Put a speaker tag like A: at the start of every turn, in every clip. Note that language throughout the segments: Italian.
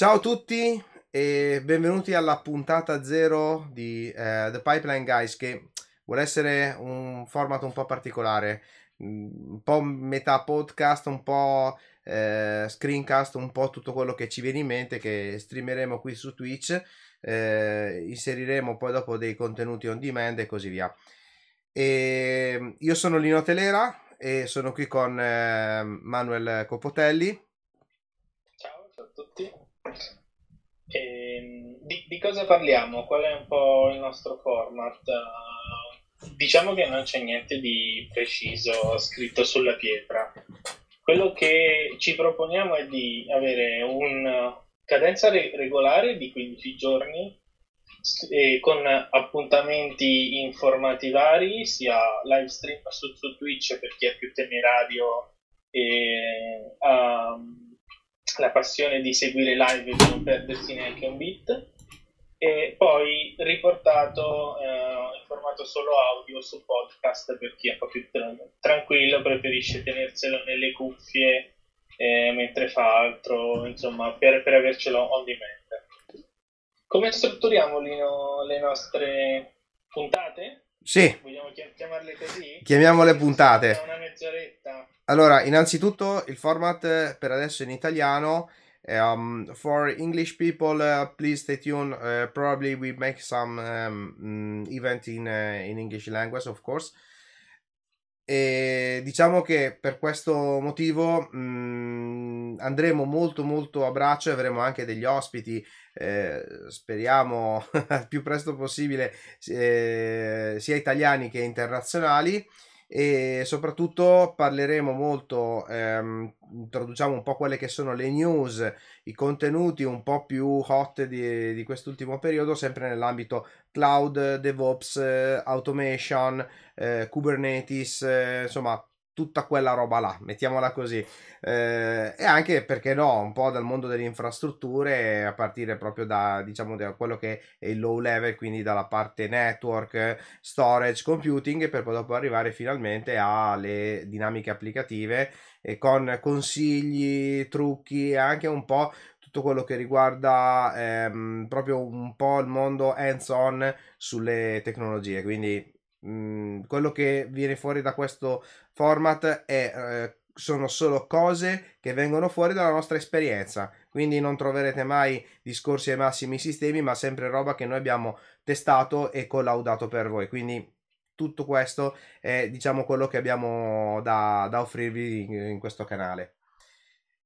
A: Ciao a tutti e benvenuti alla puntata zero di eh, The Pipeline Guys che vuole essere un format un po' particolare, mm, un po' metà podcast, un po' eh, screencast, un po' tutto quello che ci viene in mente che streameremo qui su Twitch, eh, inseriremo poi dopo dei contenuti on demand e così via. E io sono Lino Telera e sono qui con eh, Manuel Copotelli.
B: Ciao, ciao a tutti. E, ehm, di, di, cosa parliamo? Qual è un po' il nostro format? diciamo che non c'è niente di preciso scritto sulla pietra. Quello che ci proponiamo è di avere una cadenza re- regolare di 15 giorni eh, con appuntamenti informati vari, sia live stream su, su Twitch per chi è più temerario e ha la passione di seguire live e di non perdersi neanche un bit, e poi riportato eh, in formato solo audio su podcast per chi è un po' più tra- tranquillo, preferisce tenerselo nelle cuffie eh, mentre fa altro, insomma, per, per avercelo on demand. Come strutturiamo Lino, le nostre puntate?
A: Sì.
B: Vogliamo chiamarle così?
A: Chiamiamole puntate.
B: Una mezz'oretta.
A: Allora, innanzitutto il format per adesso in italiano. Um, for English people, uh, please stay tuned. Uh, probably we make some um, event in, uh, in English language, of course. E diciamo che per questo motivo mh, mm, andremo molto molto a braccio e avremo anche degli ospiti, eh, speriamo il più presto possibile, eh, sia italiani che internazionali e soprattutto parleremo molto, ehm, introduciamo un po' quelle che sono le news, i contenuti un po' più hot di, di quest'ultimo periodo, sempre nell'ambito cloud, DevOps, automation, eh, Kubernetes, eh, insomma tutta quella roba là, mettiamola così. Eh, e anche perché no, un po' dal mondo delle infrastrutture, a partire proprio da diciamo da quello che è il low level, quindi dalla parte network, storage, computing, per poi dopo arrivare finalmente alle dinamiche applicative e con consigli, trucchi e anche un po' tutto quello che riguarda ehm, proprio un po' il mondo hands-on sulle tecnologie. Quindi mh, mm, quello che viene fuori da questo format è, eh, sono solo cose che vengono fuori dalla nostra esperienza. Quindi non troverete mai discorsi ai massimi sistemi, ma sempre roba che noi abbiamo testato e collaudato per voi. Quindi tutto questo è diciamo quello che abbiamo da, da offrirvi in, in, questo canale.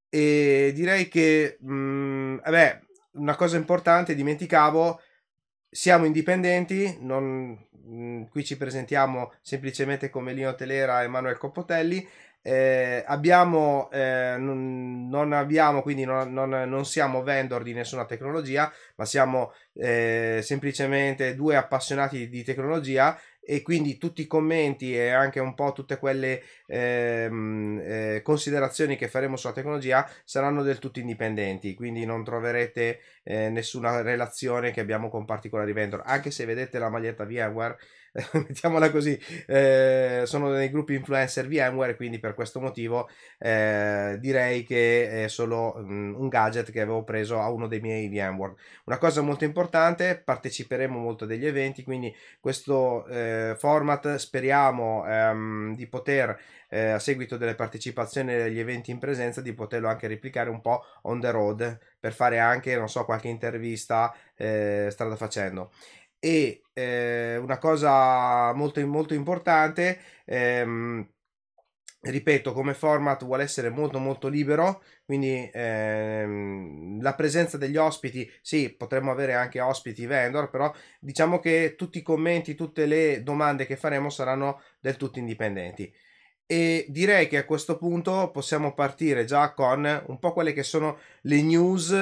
A: E direi che, mh, mm, vabbè, una cosa importante, dimenticavo, siamo indipendenti, non, mh, qui ci presentiamo semplicemente come Lino Telera e Manuel Coppotelli. Eh, abbiamo, eh, non, non, abbiamo, quindi non, non, non, siamo vendor di nessuna tecnologia, ma siamo eh, semplicemente due appassionati di tecnologia e quindi tutti i commenti e anche un po' tutte quelle ehm, eh, considerazioni che faremo sulla tecnologia saranno del tutto indipendenti, quindi non troverete eh, nessuna relazione che abbiamo con particolari vendor, anche se vedete la maglietta VMware mettiamola così, eh, sono nei gruppi influencer VMware, quindi per questo motivo eh, direi che è solo um, un gadget che avevo preso a uno dei miei VMware. Una cosa molto importante, parteciperemo molto degli eventi, quindi questo eh, format speriamo ehm, di poter eh, a seguito delle partecipazioni agli eventi in presenza di poterlo anche replicare un po' on the road per fare anche non so qualche intervista eh, strada facendo e eh, una cosa molto, molto importante, ehm, ripeto, come format vuole essere molto molto libero, quindi ehm, la presenza degli ospiti, sì, potremmo avere anche ospiti vendor, però diciamo che tutti i commenti, tutte le domande che faremo saranno del tutto indipendenti. E direi che a questo punto possiamo partire già con un po' quelle che sono le news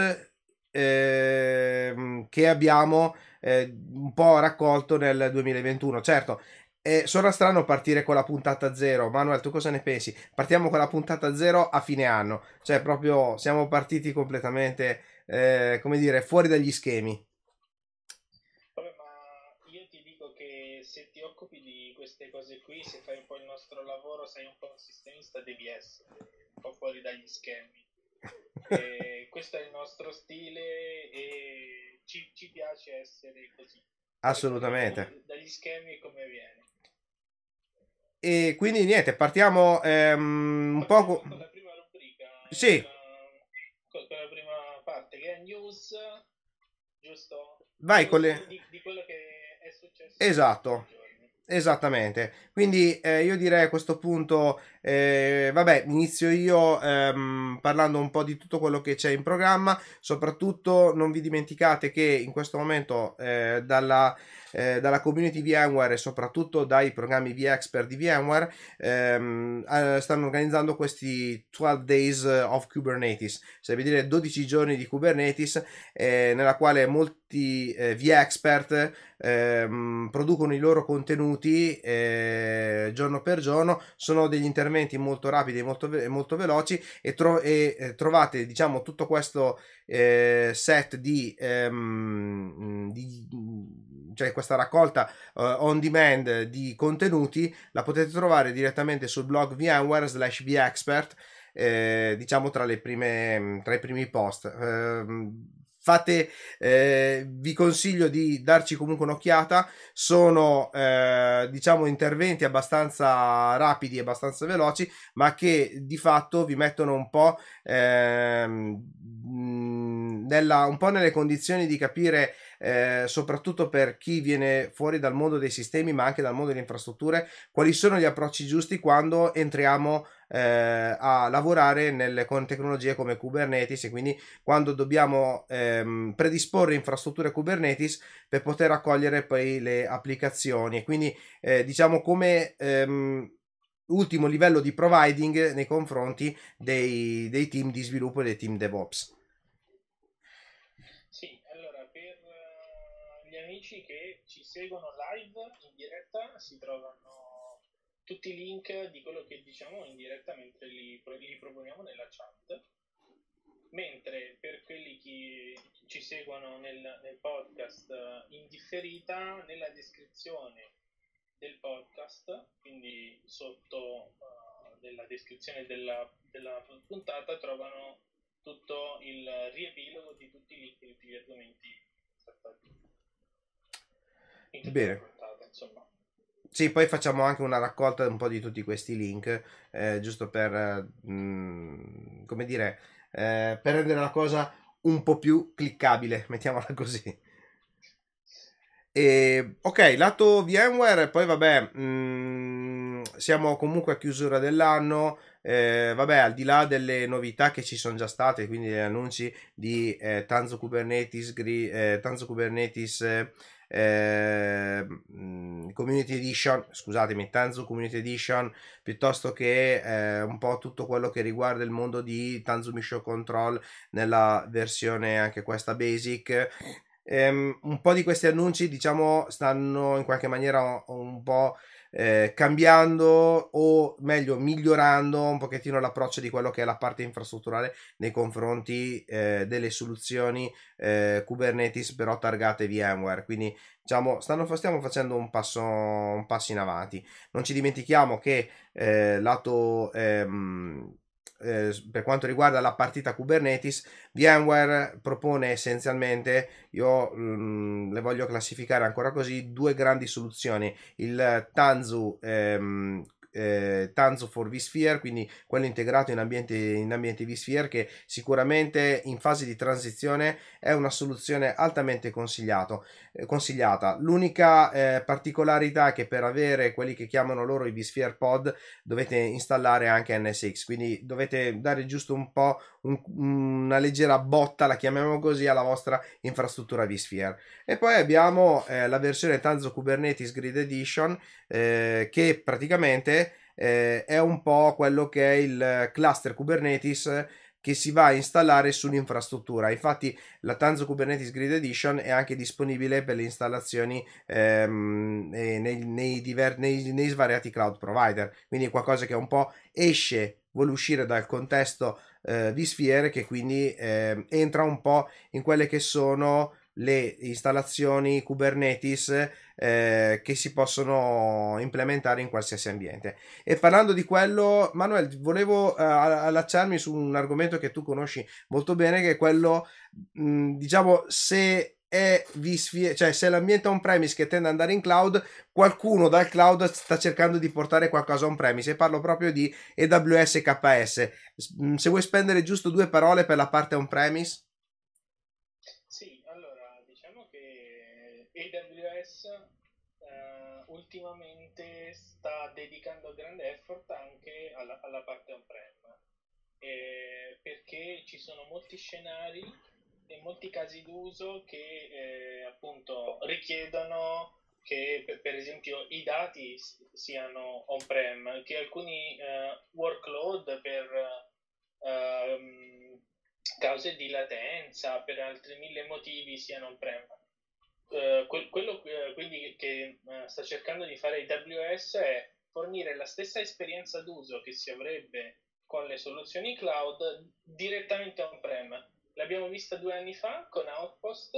A: eh, che abbiamo eh, un po' raccolto nel 2021. Certo, eh, suona strano partire con la puntata zero. Manuel, tu cosa ne pensi? Partiamo con la puntata zero a fine anno, cioè proprio siamo partiti completamente, eh, come dire, fuori dagli schemi.
B: Vabbè, ma io ti dico che se ti occupi di queste cose qui, se fai un po' il nostro lavoro, sei un po' un sistemista, devi essere un po' fuori dagli schemi. Eh, questo è il nostro stile e ci, ci piace essere così.
A: Assolutamente.
B: Dagli schemi come viene.
A: E quindi niente, partiamo ehm, un
B: Partiamo
A: po'.
B: con la prima rubrica.
A: Sì.
B: Con, con la prima parte che è news, giusto?
A: Vai
B: News
A: con le...
B: Di, di quello che è successo.
A: Esatto. Esattamente, quindi eh, io direi a questo punto, eh, vabbè, inizio io ehm, parlando un po' di tutto quello che c'è in programma, soprattutto non vi dimenticate che in questo momento eh, dalla, eh, dalla community VMware e soprattutto dai programmi vExpert di VMware ehm, eh, stanno organizzando questi 12 days of Kubernetes, cioè vuol dire 12 giorni di Kubernetes eh, nella quale molti eh, vExpert ehm, producono i loro contenuti eh, giorno per giorno sono degli interventi molto rapidi e molto, ve- molto veloci e, tro- e eh, trovate diciamo tutto questo eh, set di, ehm, di cioè questa raccolta uh, on demand di contenuti la potete trovare direttamente sul blog VMware slash vexpert eh, diciamo tra, prime, tra i primi post. Eh, fate eh, vi consiglio di darci comunque un'occhiata. Sono eh, diciamo interventi abbastanza rapidi e abbastanza veloci ma che di fatto vi mettono un po' ehm, nella, un po' nelle condizioni di capire eh, soprattutto per chi viene fuori dal mondo dei sistemi ma anche dal mondo delle infrastrutture quali sono gli approcci giusti quando entriamo eh, a lavorare nelle, con tecnologie come Kubernetes e quindi quando dobbiamo ehm, predisporre infrastrutture Kubernetes per poter accogliere poi le applicazioni quindi eh, diciamo come ehm, ultimo livello di providing nei confronti dei, dei team di sviluppo e dei team DevOps.
B: Sì, allora per uh, gli amici che ci seguono live in diretta si trovano tutti i link di quello che diciamo in diretta mentre li, li proponiamo nella chat. Mentre per quelli che ci seguono nel, nel podcast in differita, nella descrizione del podcast, quindi sotto uh, della descrizione della, della, puntata trovano tutto il riepilogo di tutti i link di tutti gli argomenti trattati
A: Bene.
B: insomma.
A: Sì, poi facciamo anche una raccolta un po' di tutti questi link, eh, giusto per, mh, come dire, eh, per rendere la cosa un po' più cliccabile, mettiamola così. E, ok, lato VMware, poi vabbè, mh, siamo comunque a chiusura dell'anno. Eh, vabbè, al di là delle novità che ci sono già state, quindi gli annunci di eh, Tanzo Kubernetes, eh, Tanzo Kubernetes eh, Community Edition, scusatemi, Tanzu Community Edition, piuttosto che eh, un po' tutto quello che riguarda il mondo di Tanzu Mission Control nella versione anche questa basic. Um, un po' di questi annunci, diciamo, stanno in qualche maniera un po' eh, cambiando o meglio migliorando un pochettino l'approccio di quello che è la parte infrastrutturale nei confronti eh, delle soluzioni eh, Kubernetes però targate VMware. Quindi diciamo stanno, stiamo facendo un passo, un passo in avanti. Non ci dimentichiamo che eh, lato ehm, eh, per quanto riguarda la partita Kubernetes, VMware propone essenzialmente, io mh, mm, le voglio classificare ancora così, due grandi soluzioni, il Tanzu ehm, eh, Tanzo for vSphere, quindi quello integrato in ambiente, in ambiente vSphere che sicuramente in fase di transizione è una soluzione altamente eh, consigliata. L'unica eh, particolarità è che per avere quelli che chiamano loro i vSphere pod dovete installare anche NSX, quindi dovete dare giusto un po' un, una leggera botta, la chiamiamo così, alla vostra infrastruttura vSphere. E poi abbiamo eh, la versione Tanzo Kubernetes Grid Edition eh, che praticamente eh, è un po' quello che è il cluster Kubernetes che si va a installare sull'infrastruttura. Infatti la Tanzo Kubernetes Grid Edition è anche disponibile per le installazioni ehm, nei, nei, diver- nei, nei, svariati cloud provider, quindi qualcosa che un po' esce, vuole uscire dal contesto eh, di Sphere che quindi eh, entra un po' in quelle che sono le installazioni Kubernetes eh, che si possono implementare in qualsiasi ambiente. E parlando di quello, Manuel, volevo eh, allacciarmi su un argomento che tu conosci molto bene, che è quello, mh, diciamo, se è visfie, cioè se l'ambiente on-premise che tende ad andare in cloud, qualcuno dal cloud sta cercando di portare qualcosa on-premise e parlo proprio di AWS e KS. Se vuoi spendere giusto due parole per la parte on-premise.
B: Sì, allora diciamo che AWS eh, ultimamente sta dedicando grande effort anche alla, alla parte on-prem eh, perché ci sono molti scenari in molti casi d'uso che eh, appunto richiedono che per esempio i dati siano on-prem, che alcuni eh, workload per eh, cause di latenza, per altri mille motivi siano on-prem. Uh, quello uh, quindi che uh, sta cercando di fare AWS è fornire la stessa esperienza d'uso che si avrebbe con le soluzioni cloud direttamente on-prem. L'abbiamo vista due anni fa con Outpost,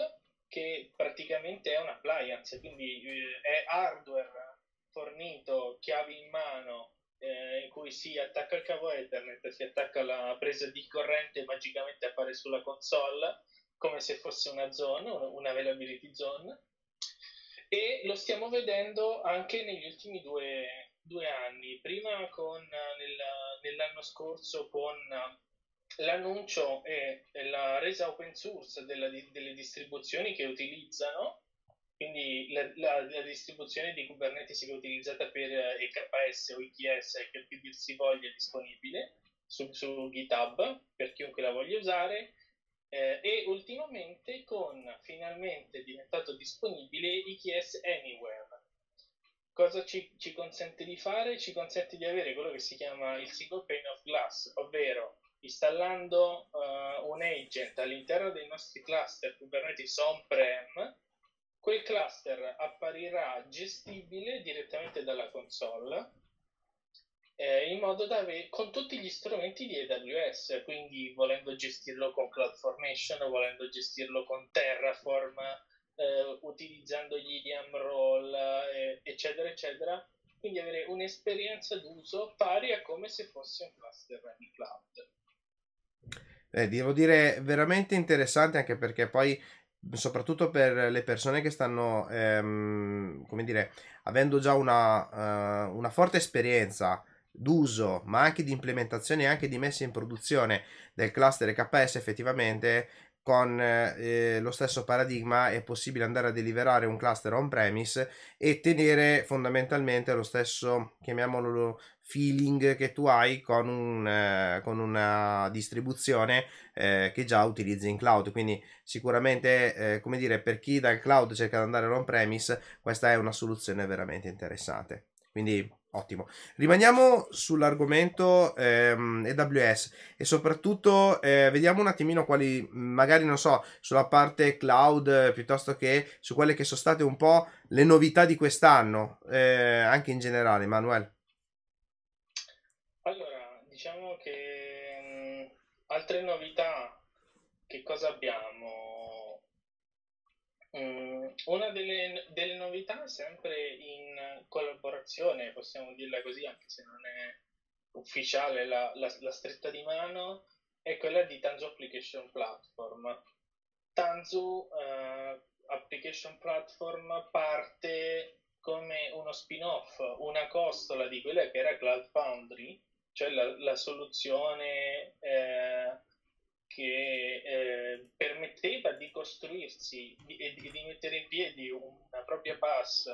B: che praticamente è un appliance, quindi eh, è hardware fornito, chiavi in mano, eh, in cui si attacca il cavo Ethernet, si attacca la presa di corrente e magicamente appare sulla console come se fosse una zone, una availability zone. E lo stiamo vedendo anche negli ultimi due, due anni, prima con, nel, nell'anno scorso con l'annuncio e la resa open source della, delle distribuzioni che utilizzano, quindi la, la, la, distribuzione di Kubernetes che è utilizzata per EKS o IKS, che dir si voglia, è disponibile su, su GitHub per chiunque la voglia usare. Eh, e ultimamente con finalmente diventato disponibile IKS Anywhere. Cosa ci, ci consente di fare? Ci consente di avere quello che si chiama il single pane of glass, ovvero installando uh, un agent all'interno dei nostri cluster Kubernetes on-prem, quel cluster apparirà gestibile direttamente dalla console eh, in modo da avere con tutti gli strumenti di AWS, quindi volendo gestirlo con CloudFormation, volendo gestirlo con Terraform, eh, utilizzando gli IDM role, eh, eccetera, eccetera. Quindi avere un'esperienza d'uso pari a come se fosse un cluster di cloud.
A: Eh, devo dire veramente interessante anche perché poi soprattutto per le persone che stanno ehm, come dire avendo già una, uh, una forte esperienza d'uso ma anche di implementazione e anche di messa in produzione del cluster KS effettivamente con eh, lo stesso paradigma è possibile andare a deliverare un cluster on-premise e tenere fondamentalmente lo stesso, chiamiamolo feeling che tu hai con, un, eh, con una distribuzione eh, che già utilizzi in cloud. Quindi sicuramente, eh, come dire, per chi dal cloud cerca di andare on-premise, questa è una soluzione veramente interessante. Quindi Ottimo. Rimaniamo sull'argomento ehm, AWS e soprattutto eh, vediamo un attimino quali, magari non so, sulla parte cloud piuttosto che su quelle che sono state un po' le novità di quest'anno, eh, anche in generale, Manuel.
B: Allora, diciamo che mh, altre novità, che cosa abbiamo? Mm, una delle, delle, novità, sempre in collaborazione, possiamo dirla così, anche se non è ufficiale la, la, la stretta di mano, è quella di Tanzu Application Platform. Tanzu uh, Application Platform parte come uno spin-off, una costola di quella che era Cloud Foundry, cioè la, la soluzione eh, che eh, permetteva di costruirsi e di, di, mettere in piedi una propria pass,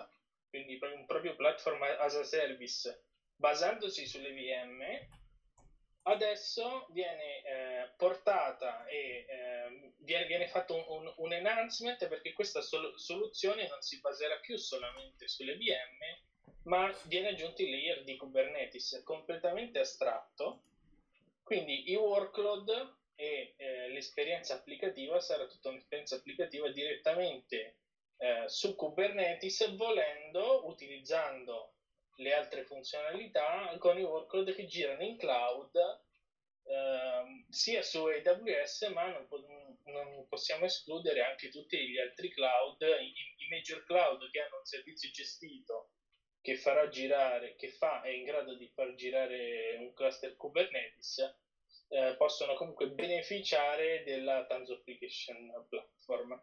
B: quindi un proprio platform as a service, basandosi sulle VM, adesso viene eh, portata e eh, viene, viene, fatto un, un, enhancement perché questa sol- soluzione non si baserà più solamente sulle VM, ma viene aggiunto il layer di Kubernetes completamente astratto. Quindi i workload e eh, l'esperienza applicativa sarà tutta un'esperienza applicativa direttamente eh, su Kubernetes volendo utilizzando le altre funzionalità con i workload che girano in cloud eh, sia su AWS ma non, non possiamo escludere anche tutti gli altri cloud, i, i major cloud che hanno un servizio gestito che farà girare, che fa, è in grado di far girare un cluster Kubernetes, eh, possono comunque beneficiare della Tanzu Application Platform.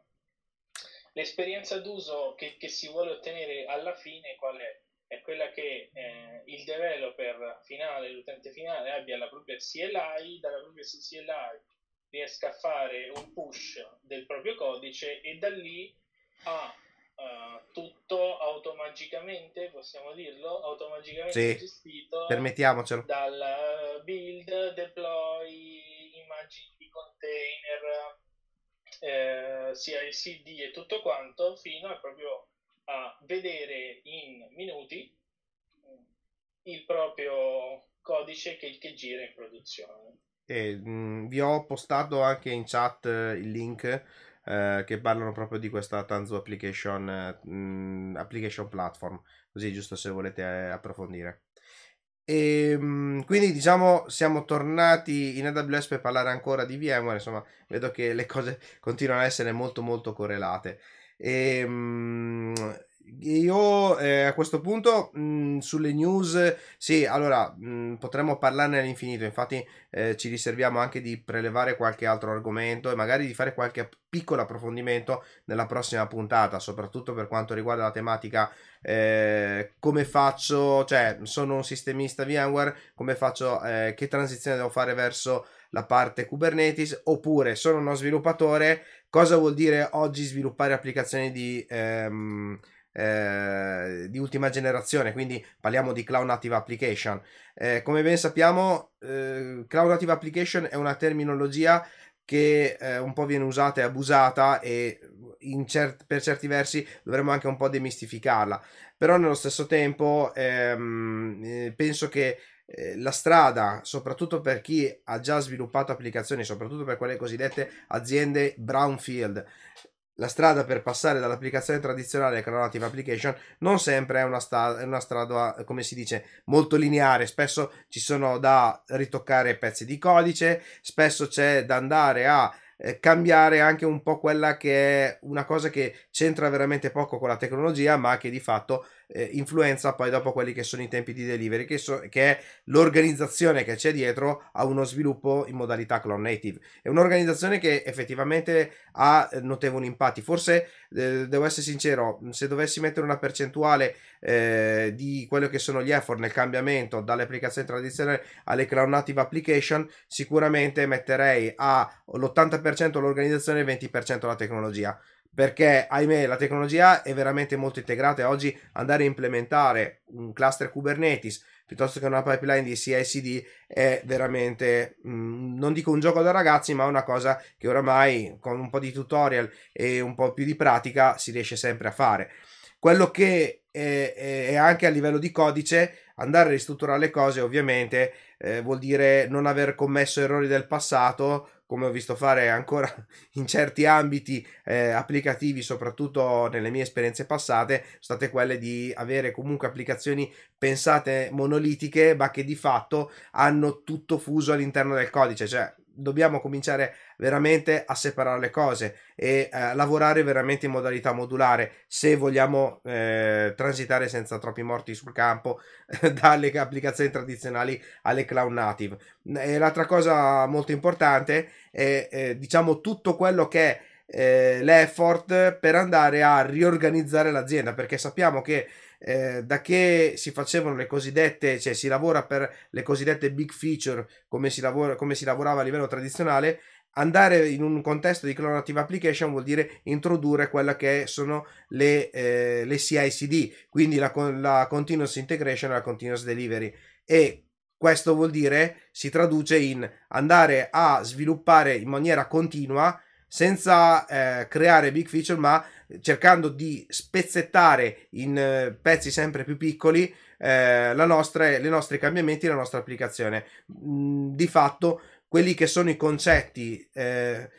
B: L'esperienza d'uso che, che, si vuole ottenere alla fine qual è? È quella che eh, il developer finale, l'utente finale, abbia la propria CLI, dalla propria CLI riesca a fare un push del proprio codice e da lì a uh, tutto automaticamente, possiamo dirlo, automaticamente
A: sì,
B: gestito
A: permettiamocelo.
B: dal build, deploy, immagini di container, eh, CI/CD e tutto quanto, fino a proprio a vedere in minuti il proprio codice che, che gira in produzione.
A: E, mh, mm, vi ho postato anche in chat eh, il link eh, che parlano proprio di questa Tanzu Application, eh, mh, application Platform, così giusto se volete eh, approfondire. E, ehm, quindi diciamo siamo tornati in AWS per parlare ancora di VMware, insomma vedo che le cose continuano a essere molto molto correlate. E, mh, io eh, a questo punto mh, sulle news, sì, allora mh, potremmo parlarne all'infinito, infatti eh, ci riserviamo anche di prelevare qualche altro argomento e magari di fare qualche piccolo approfondimento nella prossima puntata, soprattutto per quanto riguarda la tematica eh, come faccio, cioè sono un sistemista VMware, come faccio, eh, che transizione devo fare verso la parte Kubernetes, oppure sono uno sviluppatore, cosa vuol dire oggi sviluppare applicazioni di... Ehm, eh, di ultima generazione, quindi parliamo di Cloud Native Application. Eh, come ben sappiamo, eh, Cloud Native Application è una terminologia che eh, un po' viene usata e abusata e cer- per certi versi dovremmo anche un po' demistificarla. Però nello stesso tempo ehm, eh, penso che la strada, soprattutto per chi ha già sviluppato applicazioni, soprattutto per quelle cosiddette aziende brownfield, la strada per passare dall'applicazione tradizionale alla native application non sempre è una, sta- una, strada, come si dice, molto lineare. Spesso ci sono da ritoccare pezzi di codice, spesso c'è da andare a eh, cambiare anche un po' quella che è una cosa che c'entra veramente poco con la tecnologia, ma che di fatto eh, influenza poi dopo quelli che sono i tempi di delivery, che, so, che è l'organizzazione che c'è dietro a uno sviluppo in modalità clone native. È un'organizzazione che effettivamente ha eh, notevoli impatti. Forse eh, devo essere sincero, se dovessi mettere una percentuale eh, di quello che sono gli effort nel cambiamento dalle applicazioni tradizionali alle cloud native application, sicuramente metterei all'80% l'organizzazione e il 20% la tecnologia perché ahimè la tecnologia è veramente molto integrata e oggi andare a implementare un cluster Kubernetes piuttosto che una pipeline di CI/CD è veramente mh, mm, non dico un gioco da ragazzi ma una cosa che oramai con un po' di tutorial e un po' più di pratica si riesce sempre a fare. Quello che è, è anche a livello di codice andare a ristrutturare le cose ovviamente eh, vuol dire non aver commesso errori del passato come ho visto fare ancora in certi ambiti eh, applicativi, soprattutto nelle mie esperienze passate, sono state quelle di avere comunque applicazioni pensate monolitiche, ma che di fatto hanno tutto fuso all'interno del codice, cioè dobbiamo cominciare veramente a separare le cose e eh, lavorare veramente in modalità modulare se vogliamo eh, transitare senza troppi morti sul campo dalle applicazioni tradizionali alle cloud native. E l'altra cosa molto importante è eh, diciamo tutto quello che è eh, l'effort per andare a riorganizzare l'azienda perché sappiamo che eh, da che si facevano le cosiddette, cioè si lavora per le cosiddette big feature come si, lavora, come si lavorava a livello tradizionale, andare in un contesto di cloud native application vuol dire introdurre quella che sono le, eh, le CI/CD, quindi la, la continuous integration e la continuous delivery. E questo vuol dire si traduce in andare a sviluppare in maniera continua senza eh, creare big feature, ma cercando di spezzettare in eh, pezzi sempre più piccoli eh, la nostra, i nostri cambiamenti, la nostra applicazione. Mm, di fatto, quelli che sono i concetti eh,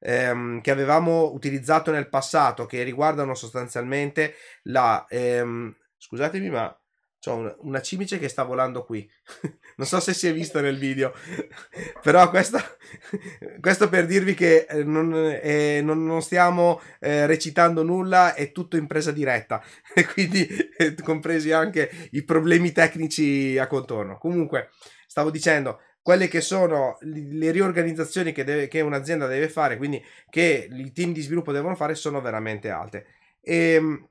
A: ehm, che avevamo utilizzato nel passato, che riguardano sostanzialmente la. Ehm, scusatemi, ma una, una cimice che sta volando qui. non so se si è visto nel video, però questo, questo per dirvi che eh, non, eh, non, non stiamo eh, recitando nulla, è tutto in presa diretta, e quindi eh, compresi anche i problemi tecnici a contorno. Comunque, stavo dicendo, quelle che sono le riorganizzazioni che, deve, che un'azienda deve fare, quindi che i team di sviluppo devono fare, sono veramente alte. E, ehm,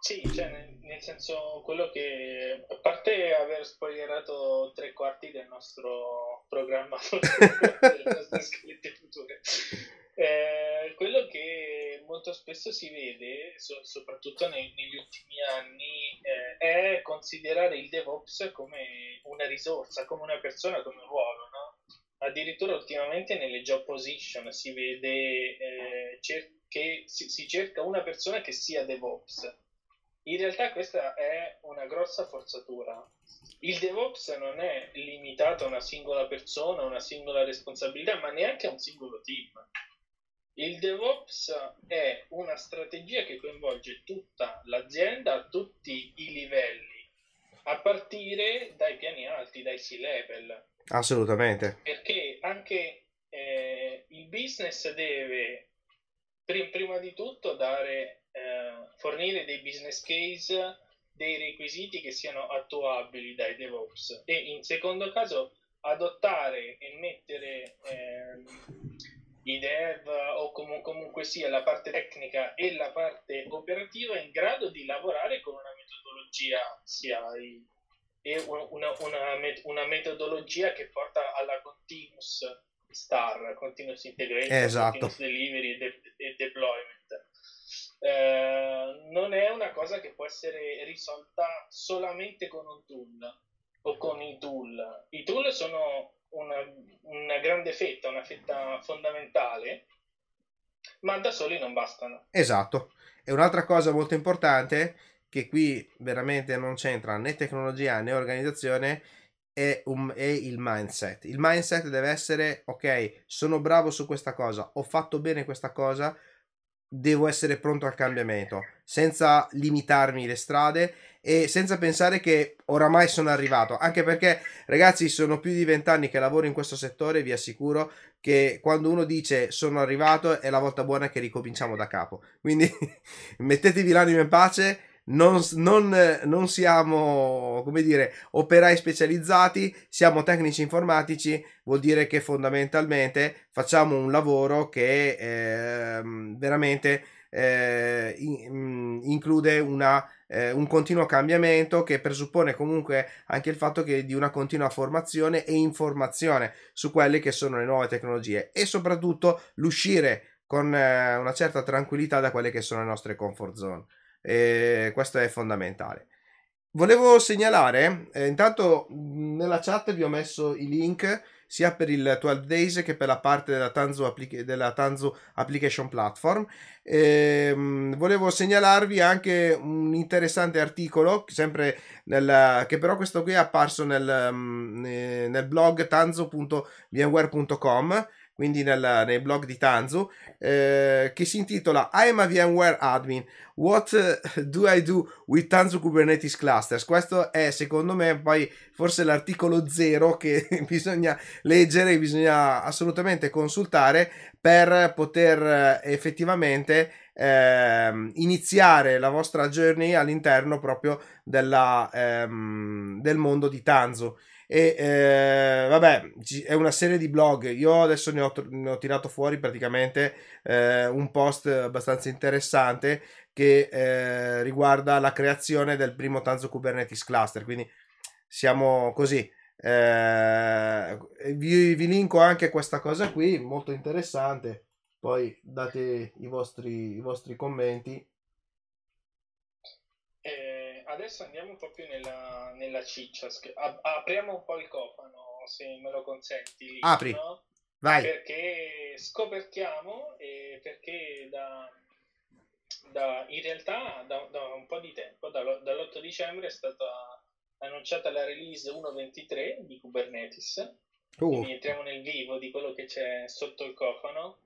B: sì, cioè, nel senso quello che a parte aver spoilerato tre quarti del nostro programma delle nostre scritte future eh, quello che molto spesso si vede so, soprattutto nei, negli ultimi anni eh, è considerare il DevOps come una risorsa come una persona come un ruolo no? addirittura ultimamente nelle job position si vede eh, cer- che si, si cerca una persona che sia DevOps in realtà questa è una grossa forzatura. Il DevOps non è limitato a una singola persona, a una singola responsabilità, ma neanche a un singolo team. Il DevOps è una strategia che coinvolge tutta l'azienda a tutti i livelli, a partire dai piani alti, dai C-level.
A: Assolutamente.
B: Perché anche eh, il business deve prima di tutto dare fornire dei business case, dei requisiti che siano attuabili dai DevOps e in secondo caso adottare e mettere eh, i dev o com- comunque sia la parte tecnica e la parte operativa in grado di lavorare con una metodologia sia i, e una, una, una, metodologia che porta alla continuous star, continuous integration,
A: esatto.
B: continuous delivery e, de- e deployment eh, non è una cosa che può essere risolta solamente con un tool o con i tool. I tool sono una, una grande fetta, una fetta fondamentale, ma da soli non bastano.
A: Esatto. E un'altra cosa molto importante, che qui veramente non c'entra né tecnologia né organizzazione, è, un, è, il mindset. Il mindset deve essere, ok, sono bravo su questa cosa, ho fatto bene questa cosa, devo essere pronto al cambiamento, senza limitarmi le strade e senza pensare che oramai sono arrivato, anche perché ragazzi sono più di vent'anni che lavoro in questo settore, vi assicuro che quando uno dice sono arrivato è la volta buona che ricominciamo da capo, quindi mettetevi l'anima in pace non, non, non, siamo, come dire, operai specializzati, siamo tecnici informatici, vuol dire che fondamentalmente facciamo un lavoro che eh, veramente eh, in, mm, include una, eh, un continuo cambiamento che presuppone comunque anche il fatto che di una continua formazione e informazione su quelle che sono le nuove tecnologie e soprattutto l'uscire con eh, una certa tranquillità da quelle che sono le nostre comfort zone e questo è fondamentale. Volevo segnalare, eh, intanto nella chat vi ho messo i link sia per il 12 Days che per la parte della Tanzu, applica- della Tanzu Application Platform. E, mh, volevo segnalarvi anche un interessante articolo, sempre nel, che però questo qui è apparso nel, mh, nel blog tanzu.vmware.com quindi nel, nei blog di Tanzu, eh, che si intitola I'm a VMware admin. What do I do with Tanzu Kubernetes Clusters? Questo è secondo me poi forse l'articolo zero che bisogna leggere, bisogna assolutamente consultare per poter eh, effettivamente eh, iniziare la vostra journey all'interno proprio della, ehm, del mondo di Tanzu e eh, vabbè è una serie di blog. Io adesso ne ho, ne ho tirato fuori praticamente eh, un post abbastanza interessante che eh, riguarda la creazione del primo Tanzo Kubernetes cluster. Quindi siamo così. Eh, vi, vi linko anche questa cosa qui molto interessante. Poi date i vostri, i vostri commenti
B: adesso andiamo proprio nella, nella ciccia. apriamo un po' il cofano, se me lo consenti.
A: Apri.
B: No?
A: Vai.
B: Perché scoperchiamo e perché da, da, in realtà da, da, un po' di tempo, dall'8 dicembre è stata annunciata la release 1.23 di Kubernetes. Uh. Quindi entriamo nel vivo di quello che c'è sotto il cofano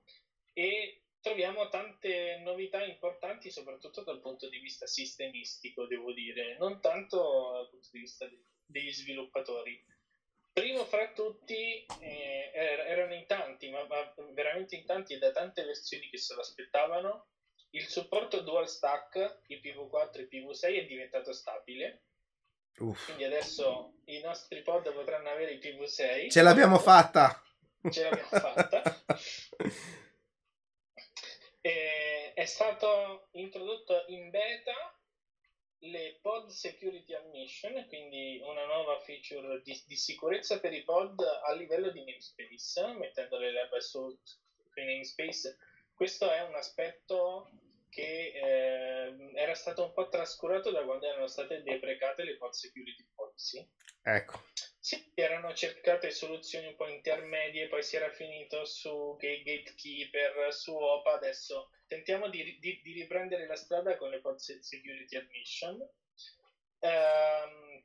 B: e troviamo tante novità importanti, soprattutto dal punto di vista sistemistico, devo dire, non tanto dal punto di vista degli sviluppatori. Primo fra tutti, eh, er-, erano in tanti, ma, ma, veramente in tanti e da tante versioni che se lo aspettavano, il supporto dual stack IPv4 e IPv6 è diventato stabile. Uff. Quindi adesso i nostri pod potranno avere IPv6.
A: Ce l'abbiamo fatta!
B: Ce l'abbiamo fatta. E è stato introdotto in beta le pod security admission, quindi una nuova feature di, di sicurezza per i pod a livello di namespace, mettendo le lab sui namespace. Questo è un aspetto che eh, era stato un po' trascurato da quando erano state deprecate le pod security policy.
A: Ecco.
B: Sì, erano cercate soluzioni un po' intermedie, poi si era finito su Gatekeeper, su OPA, adesso tentiamo di, di, di riprendere la strada con le pod security admission. Um,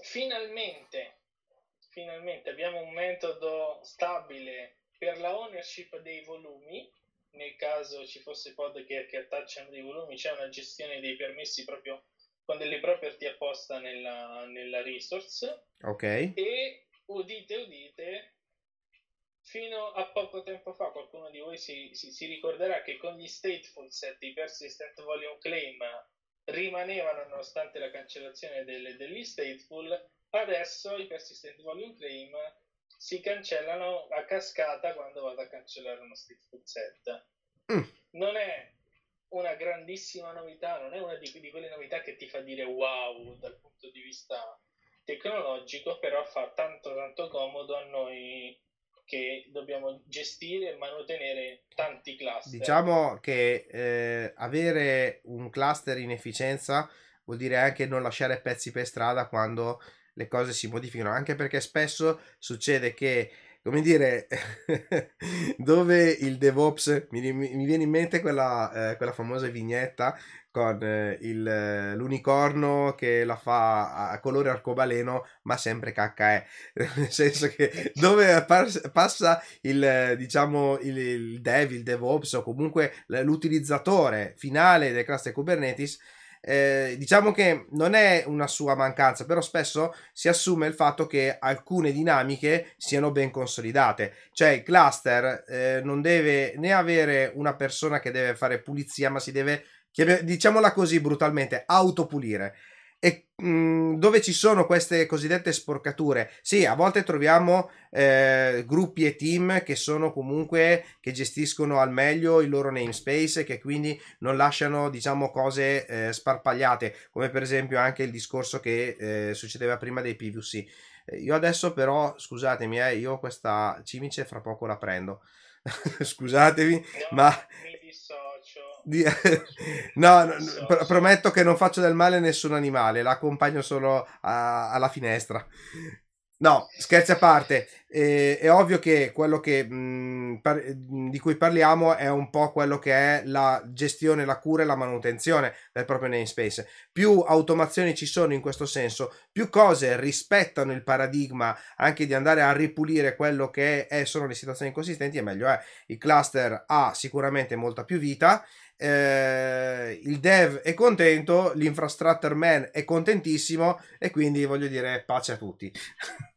B: finalmente, finalmente abbiamo un metodo stabile per la ownership dei volumi, nel caso ci fosse pod che, che attacciano dei volumi, c'è una gestione dei permessi proprio con delle property apposta nella, nella resource.
A: Ok.
B: E udite, udite, fino a poco tempo fa qualcuno di voi si, si, si ricorderà che con gli stateful set i persistent volume claim rimanevano nonostante la cancellazione delle, degli stateful, adesso i persistent volume claim si cancellano a cascata quando vado a cancellare uno stateful set. Mm. Non è una grandissima novità, non è una di, di, quelle novità che ti fa dire wow dal punto di vista tecnologico, però fa tanto tanto comodo a noi che dobbiamo gestire e mantenere tanti cluster.
A: Diciamo che eh, avere un cluster in efficienza vuol dire anche non lasciare pezzi per strada quando le cose si modificano, anche perché spesso succede che come dire, dove il DevOps, mi, mi, viene in mente quella, eh, quella famosa vignetta con eh, il, eh, l'unicorno che la fa a colore arcobaleno, ma sempre cacca è. Nel senso che dove passa il, diciamo, il, il dev, il DevOps o comunque l'utilizzatore finale del cluster Kubernetes, eh, diciamo che non è una sua mancanza, però spesso si assume il fatto che alcune dinamiche siano ben consolidate. Cioè il cluster eh, non deve né avere una persona che deve fare pulizia, ma si deve, diciamola così brutalmente, autopulire e mh, mhmm, dove ci sono queste cosiddette sporcature, sì, a volte troviamo eh, gruppi e team che sono comunque che gestiscono al meglio il loro namespace e che quindi non lasciano, diciamo, cose eh, sparpagliate, come per esempio anche il discorso che eh, succedeva prima dei PVC. Eh, io adesso però, scusatemi, eh, io questa cimice fra poco la prendo. Scusatemi, no, ma di... no, no, pr- prometto che non faccio del male a nessun animale, l'accompagno solo a- alla finestra. No, scherzi a parte, eh, è ovvio che quello che, mh, par- di cui parliamo è un po' quello che è la gestione, la cura e la manutenzione del proprio namespace. Più automazioni ci sono in questo senso, più cose rispettano il paradigma anche di andare a ripulire quello che è, sono le situazioni inconsistenti e meglio è. Il cluster ha sicuramente molta più vita eh, il dev è contento, l'infrastructure man è contentissimo e quindi voglio dire pace a tutti.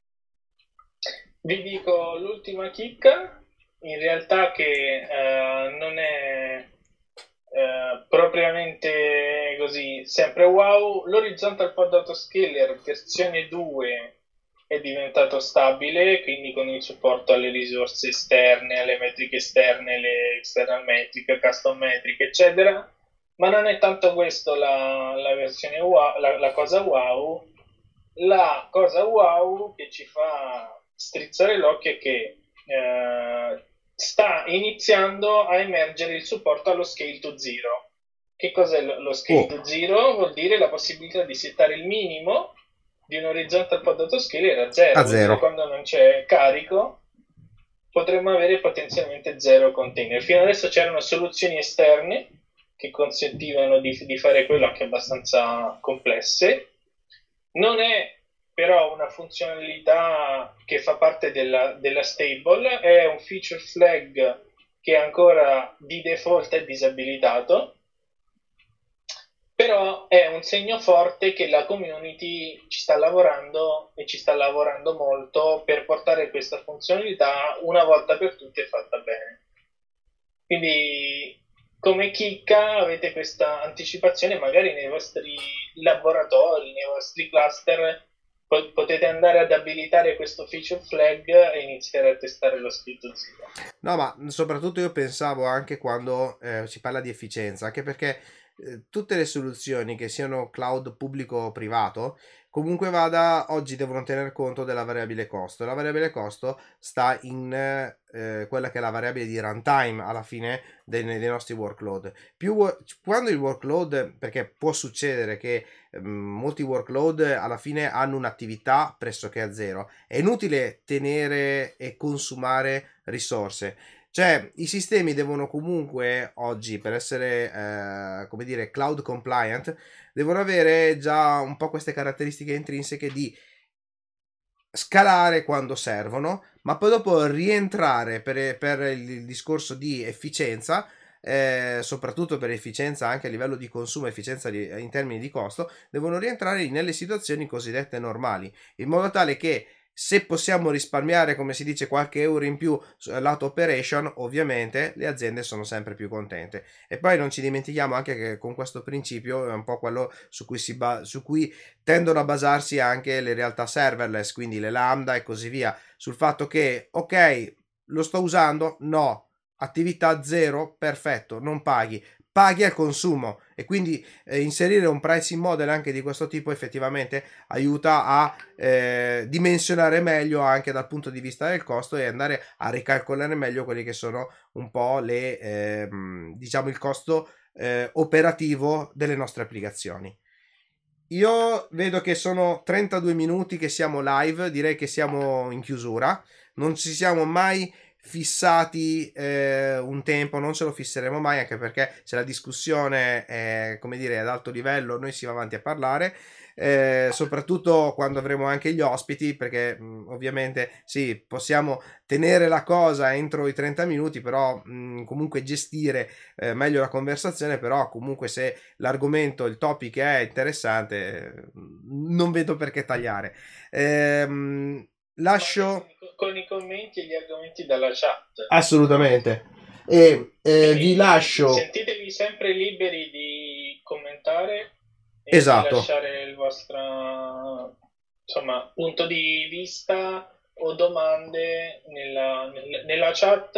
B: Vi dico l'ultima chicca, in realtà che eh, non è eh, propriamente così sempre wow, l'horizontal pod autoscaler versione 2 è diventato stabile, quindi con il supporto alle risorse esterne, alle metriche esterne, le external metric, custom metric, eccetera. Ma non è tanto questo la, la versione wow, la, la cosa wow. La cosa wow che ci fa strizzare l'occhio è che eh, sta iniziando a emergere il supporto allo scale to zero. Che cos'è lo scale oh. to zero? Vuol dire la possibilità di settare il minimo di un horizontal pod autoscale era zero.
A: A zero.
B: Quando non c'è carico potremmo avere potenzialmente zero container. Fino adesso c'erano soluzioni esterne che consentivano di, di fare quello anche abbastanza complesse. Non è però una funzionalità che fa parte della, della stable, è un feature flag che ancora di default è disabilitato, però è un segno forte che la community ci sta lavorando e ci sta lavorando molto per portare questa funzionalità una volta per tutte fatta bene. Quindi come chicca avete questa anticipazione magari nei vostri laboratori, nei vostri cluster potete andare ad abilitare questo feature flag e iniziare a testare lo scritto zero.
A: No, ma soprattutto io pensavo anche quando eh, si parla di efficienza, anche perché eh, tutte le soluzioni che siano cloud pubblico o privato Comunque vada, oggi devono tener conto della variabile costo. La variabile costo sta in eh, quella che è la variabile di runtime alla fine dei, dei nostri workload. Più, quando il workload, perché può succedere che eh, molti workload alla fine hanno un'attività pressoché a zero, è inutile tenere e consumare risorse. Cioè, i sistemi devono comunque oggi, per essere, eh, come dire, cloud compliant, devono avere già un po' queste caratteristiche intrinseche di scalare quando servono, ma poi dopo rientrare per, per il discorso di efficienza, eh, soprattutto per efficienza anche a livello di consumo, efficienza di, in termini di costo, devono rientrare nelle situazioni cosiddette normali, in modo tale che se possiamo risparmiare, come si dice, qualche euro in più lato operation, ovviamente le aziende sono sempre più contente. E poi non ci dimentichiamo anche che con questo principio è un po' quello su cui, si ba- su cui tendono a basarsi anche le realtà serverless, quindi le lambda e così via, sul fatto che, ok, lo sto usando? No. Attività zero, perfetto, non paghi paghi al consumo e quindi eh, inserire un pricing model anche di questo tipo effettivamente aiuta a eh, dimensionare meglio anche dal punto di vista del costo e andare a ricalcolare meglio quelli che sono un po' le eh, diciamo il costo eh, operativo delle nostre applicazioni. Io vedo che sono 32 minuti che siamo live, direi che siamo in chiusura. Non ci siamo mai fissati eh, un tempo, non ce lo fisseremo mai, anche perché se la discussione è, come dire, ad alto livello, noi si va avanti a parlare. Eh, soprattutto quando avremo anche gli ospiti, perché mh, ovviamente sì, possiamo tenere la cosa entro i 30 minuti, però mh, comunque gestire eh, meglio la conversazione, però comunque se l'argomento, il topic è interessante, non vedo perché tagliare. Ehm, lascio
B: con i commenti e gli argomenti dalla chat.
A: Assolutamente. E eh, vi lascio.
B: Sentitevi sempre liberi di commentare e
A: esatto.
B: di lasciare il vostro insomma, punto di vista o domande nella, nella chat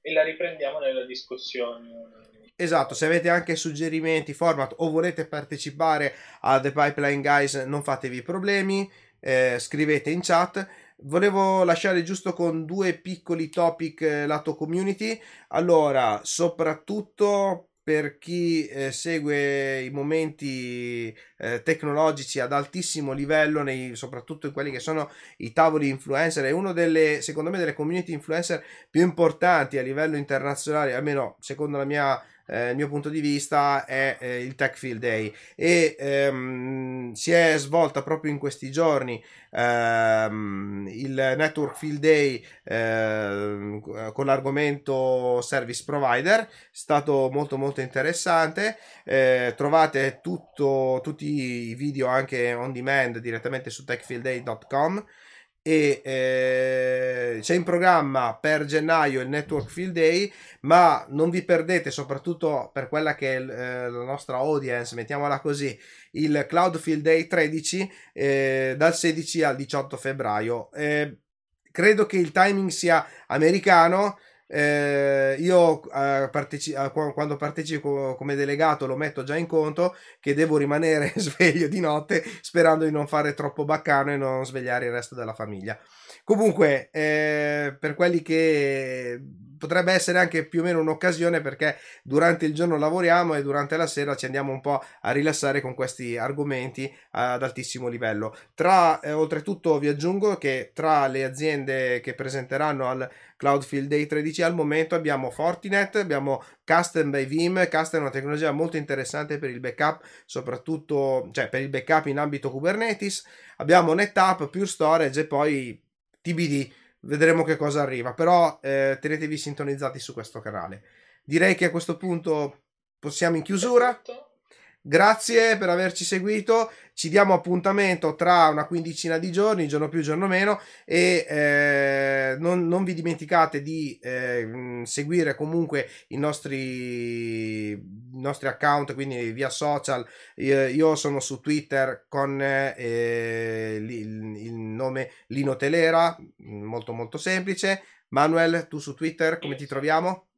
B: e la riprendiamo nella discussione.
A: Esatto, se avete anche suggerimenti, format o volete partecipare a The Pipeline Guys, non fatevi problemi, eh, scrivete in chat volevo lasciare giusto con due piccoli topic eh, lato community. Allora, soprattutto per chi eh, segue i momenti eh, tecnologici ad altissimo livello, nei, soprattutto in quelli che sono i tavoli influencer, è una delle, secondo me, delle community influencer più importanti a livello internazionale, almeno secondo la mia eh, il mio punto di vista è eh, il Tech Field Day. E ehm, si è svolta proprio in questi giorni ehm, il Network Field Day ehm, con l'argomento Service Provider, è stato molto molto interessante, eh, trovate tutto, tutti i video anche on demand direttamente su techfieldday.com e eh, c'è in programma per gennaio il Network Field Day, ma non vi perdete, soprattutto per quella che è eh, la nostra audience, mettiamola così, il Cloud Field Day 13 eh, dal 16 al 18 febbraio. Eh, credo che il timing sia americano eh, io eh, parteci- eh, quando partecipo come delegato lo metto già in conto che devo rimanere sveglio di notte sperando di non fare troppo baccano e non svegliare il resto della famiglia. Comunque, eh, per quelli che potrebbe essere anche più o meno un'occasione perché durante il giorno lavoriamo e durante la sera ci andiamo un po' a rilassare con questi argomenti ad altissimo livello. Tra, eh, oltretutto vi aggiungo che tra le aziende che presenteranno al Cloud Field Day 13 al momento abbiamo Fortinet, abbiamo Custom by Vim, Custom è una tecnologia molto interessante per il backup, soprattutto cioè per il backup in ambito Kubernetes, abbiamo NetApp, Pure Storage e poi TBD vedremo che cosa arriva, però eh, tenetevi sintonizzati su questo canale. Direi che a questo punto possiamo in chiusura. Grazie per averci seguito, ci diamo appuntamento tra una quindicina di giorni, giorno più, giorno meno e eh, non, non, vi dimenticate di eh, seguire comunque i nostri, nostri, account, quindi via social, io, io sono su Twitter con eh, il, nome Lino Telera, molto molto semplice. Manuel, tu su Twitter come ti troviamo?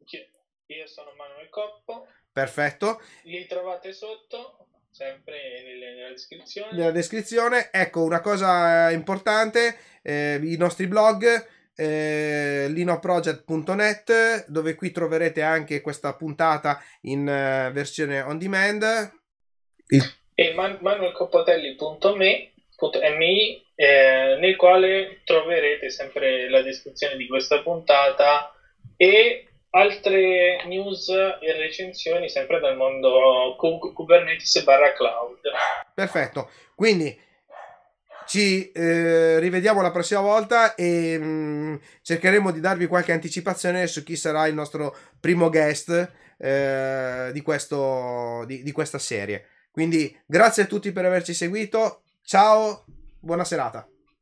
B: Io sono Manuel Coppo.
A: Perfetto.
B: Li trovate sotto, sempre nella descrizione.
A: Nella descrizione. Ecco, una cosa importante, eh, i nostri blog. Eh, linoproject.net dove qui troverete anche questa puntata in uh, versione on demand
B: Il... e man- manuelcoppotelli.me .mi eh, nel quale troverete sempre la descrizione di questa puntata e altre news e recensioni sempre dal mondo Kubernetes barra cloud.
A: Perfetto, quindi ci eh, rivediamo la prossima volta e mh, mm, cercheremo di darvi qualche anticipazione su chi sarà il nostro primo guest eh, di, questo, di, di questa serie. Quindi grazie a tutti per averci seguito, ciao, buona serata.